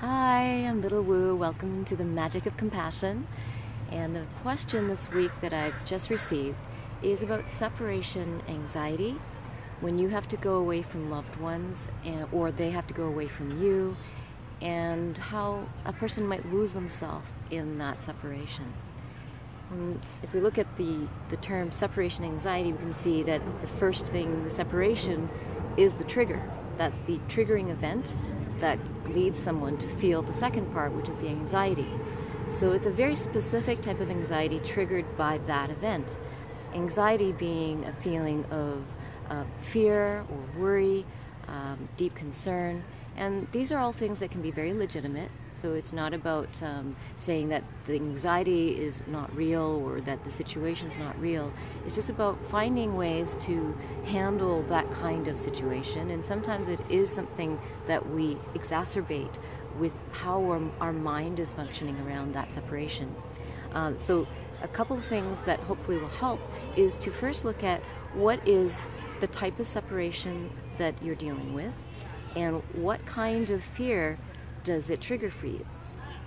Hi, I'm Little Wu. Welcome to the Magic of Compassion. And the question this week that I've just received is about separation anxiety when you have to go away from loved ones and, or they have to go away from you, and how a person might lose themselves in that separation. And if we look at the, the term separation anxiety, we can see that the first thing, the separation, is the trigger. That's the triggering event that leads someone to feel the second part, which is the anxiety. So it's a very specific type of anxiety triggered by that event. Anxiety being a feeling of uh, fear or worry, um, deep concern, and these are all things that can be very legitimate. So it's not about um, saying that the anxiety is not real or that the situation is not real. It's just about finding ways to handle that kind of situation. And sometimes it is something that we exacerbate with how our, our mind is functioning around that separation. Um, so, a couple of things that hopefully will help is to first look at what is the type of separation that you're dealing with and what kind of fear does it trigger for you.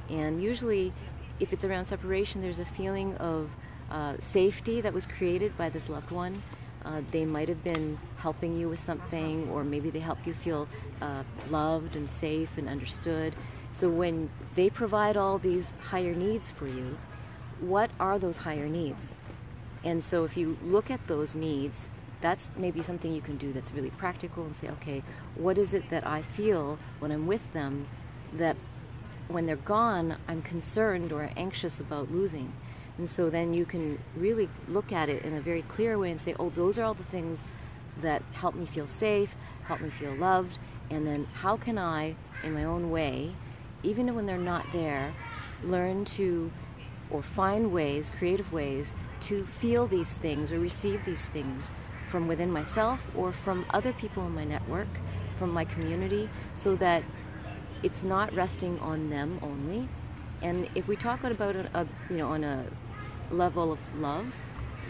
And usually, if it's around separation, there's a feeling of uh, safety that was created by this loved one. Uh, they might have been helping you with something, or maybe they help you feel uh, loved and safe and understood. So when they provide all these higher needs for you, what are those higher needs? And so if you look at those needs, that's maybe something you can do that's really practical and say, okay, what is it that I feel when I'm with them that when they're gone, I'm concerned or anxious about losing? And so then you can really look at it in a very clear way and say, oh, those are all the things that help me feel safe, help me feel loved, and then how can I, in my own way, even when they're not there, learn to or find ways, creative ways, to feel these things or receive these things from within myself or from other people in my network, from my community, so that it's not resting on them only. And if we talk about a, a you know on a level of love,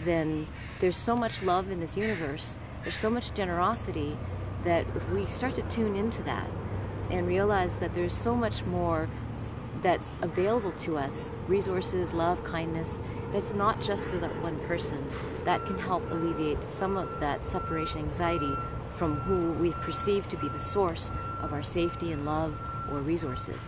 then there's so much love in this universe. There's so much generosity that if we start to tune into that and realize that there's so much more that's available to us resources, love, kindness that's not just through that one person that can help alleviate some of that separation anxiety from who we perceive to be the source of our safety and love or resources.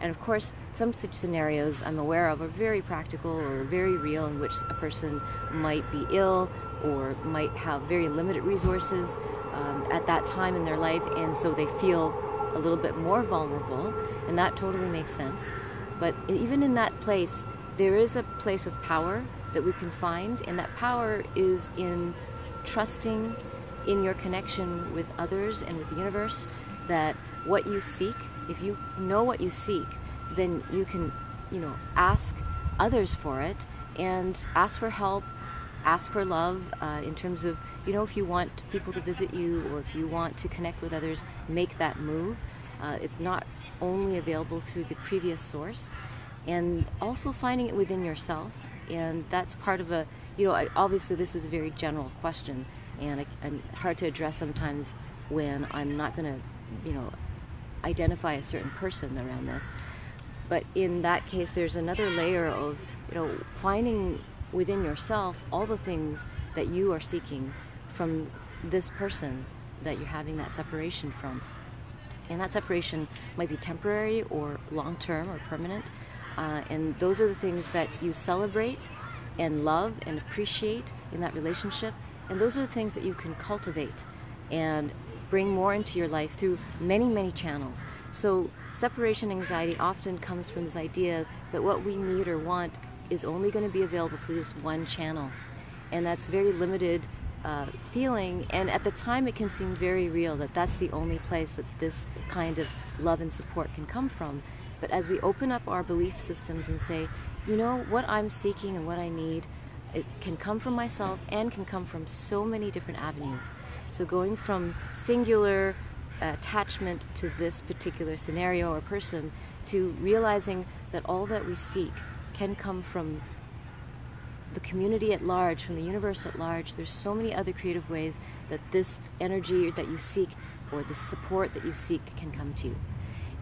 And of course, some such scenarios I'm aware of are very practical or very real, in which a person might be ill or might have very limited resources um, at that time in their life, and so they feel a little bit more vulnerable, and that totally makes sense. But even in that place, there is a place of power that we can find, and that power is in trusting in your connection with others and with the universe that what you seek, if you know what you seek, then you can, you know, ask others for it and ask for help, ask for love uh, in terms of, you know, if you want people to visit you or if you want to connect with others, make that move. Uh, it's not only available through the previous source and also finding it within yourself. And that's part of a, you know, obviously this is a very general question and, and hard to address sometimes when I'm not going to, you know, identify a certain person around this. But in that case, there's another layer of, you know, finding within yourself all the things that you are seeking from this person that you're having that separation from. And that separation might be temporary or long term or permanent. Uh, and those are the things that you celebrate and love and appreciate in that relationship. And those are the things that you can cultivate and bring more into your life through many, many channels. So, separation anxiety often comes from this idea that what we need or want is only going to be available through this one channel. And that's very limited uh, feeling. And at the time, it can seem very real that that's the only place that this kind of love and support can come from. But as we open up our belief systems and say, you know, what I'm seeking and what I need, it can come from myself and can come from so many different avenues. So going from singular uh, attachment to this particular scenario or person to realizing that all that we seek can come from the community at large, from the universe at large. There's so many other creative ways that this energy that you seek or the support that you seek can come to you.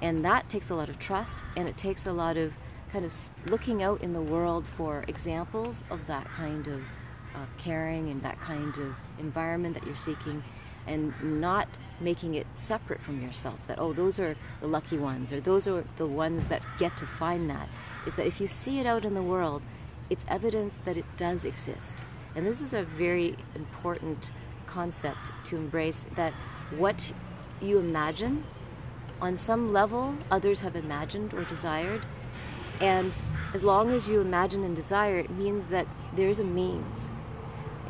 And that takes a lot of trust and it takes a lot of kind of looking out in the world for examples of that kind of uh, caring and that kind of environment that you're seeking and not making it separate from yourself that oh those are the lucky ones or those are the ones that get to find that is that if you see it out in the world it's evidence that it does exist. And this is a very important concept to embrace that what you imagine on some level others have imagined or desired. And as long as you imagine and desire it means that there's a means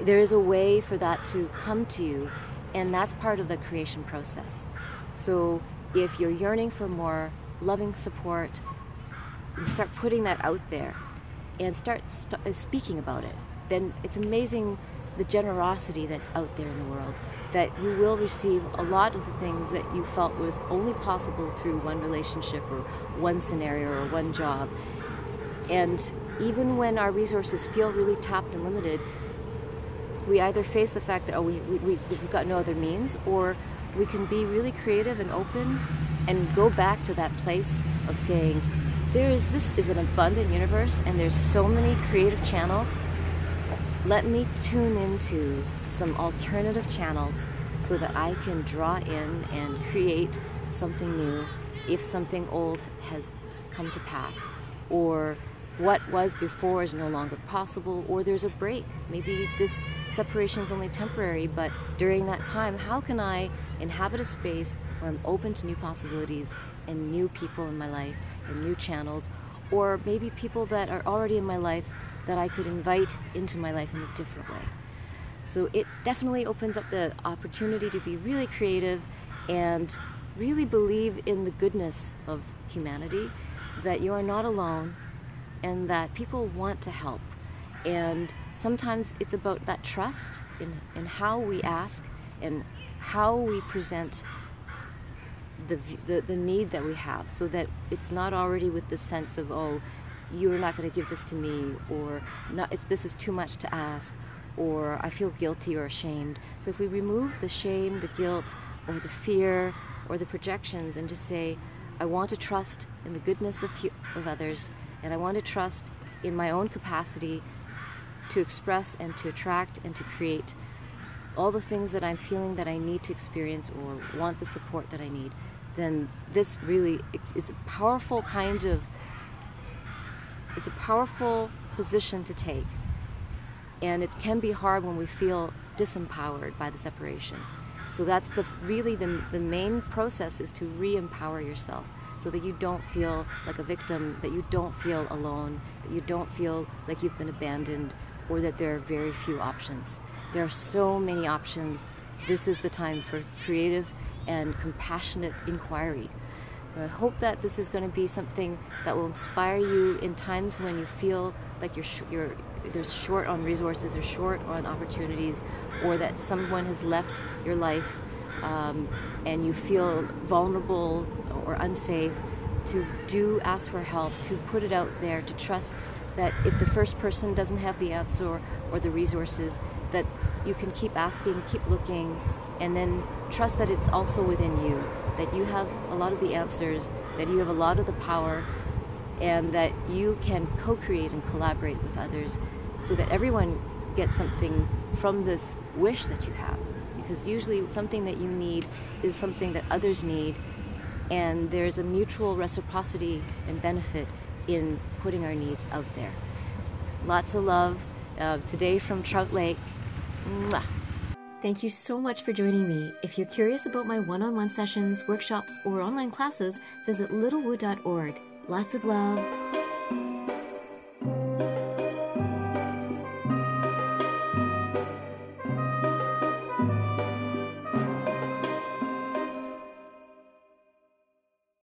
there is a way for that to come to you and that's part of the creation process. So if you're yearning for more loving support, start putting that out there and start st- uh, speaking about it. Then it's amazing the generosity that's out there in the world that you will receive a lot of the things that you felt was only possible through one relationship or one scenario or one job. And even when our resources feel really tapped and limited, we either face the fact that, oh, we, we, we've got no other means, or we can be really creative and open and go back to that place of saying, there is this is an abundant universe and there's so many creative channels. Let me tune into some alternative channels so that I can draw in and create something new if something old has come to pass or what was before is no longer possible, or there's a break. Maybe this separation is only temporary, but during that time, how can I inhabit a space where I'm open to new possibilities and new people in my life and new channels, or maybe people that are already in my life that I could invite into my life in a different way? So it definitely opens up the opportunity to be really creative and really believe in the goodness of humanity, that you are not alone and that people want to help. And sometimes it's about that trust in, in how we ask and how we present the, the, the need that we have so that it's not already with the sense of, oh, you're not going to give this to me, or not, this is too much to ask, or I feel guilty or ashamed. So if we remove the shame, the guilt, or the fear, or the projections, and just say, I want to trust in the goodness of, of others and I want to trust in my own capacity to express and to attract and to create all the things that I'm feeling that I need to experience or want the support that I need, then this really it's a powerful kind of it's a powerful position to take. And it can be hard when we feel disempowered by the separation. So that's the really the, the main process is to re-empower yourself so that you don't feel like a victim, that you don't feel alone, that you don't feel like you've been abandoned, or that there are very few options. There are so many options. This is the time for creative and compassionate inquiry. I hope that this is going to be something that will inspire you in times when you feel like you're, sh- you're there's short on resources or short on opportunities, or that someone has left your life um, and you feel vulnerable or unsafe, to do ask for help, to put it out there, to trust that if the first person doesn't have the answer or, the resources, that you can keep asking, keep looking, and then trust that it's also within you, that you have a lot of the answers, that you have a lot of the power, and that you can co create and collaborate with others so that everyone gets something from this wish that you have because usually something that you need is something that others need, and there's a mutual reciprocity and benefit in putting our needs out there. Lots of love uh, today from Trout Lake. Mwah. Thank you so much for joining me. If you're curious about my one on one sessions, workshops, or online classes, visit littlewood.org. Lots of love.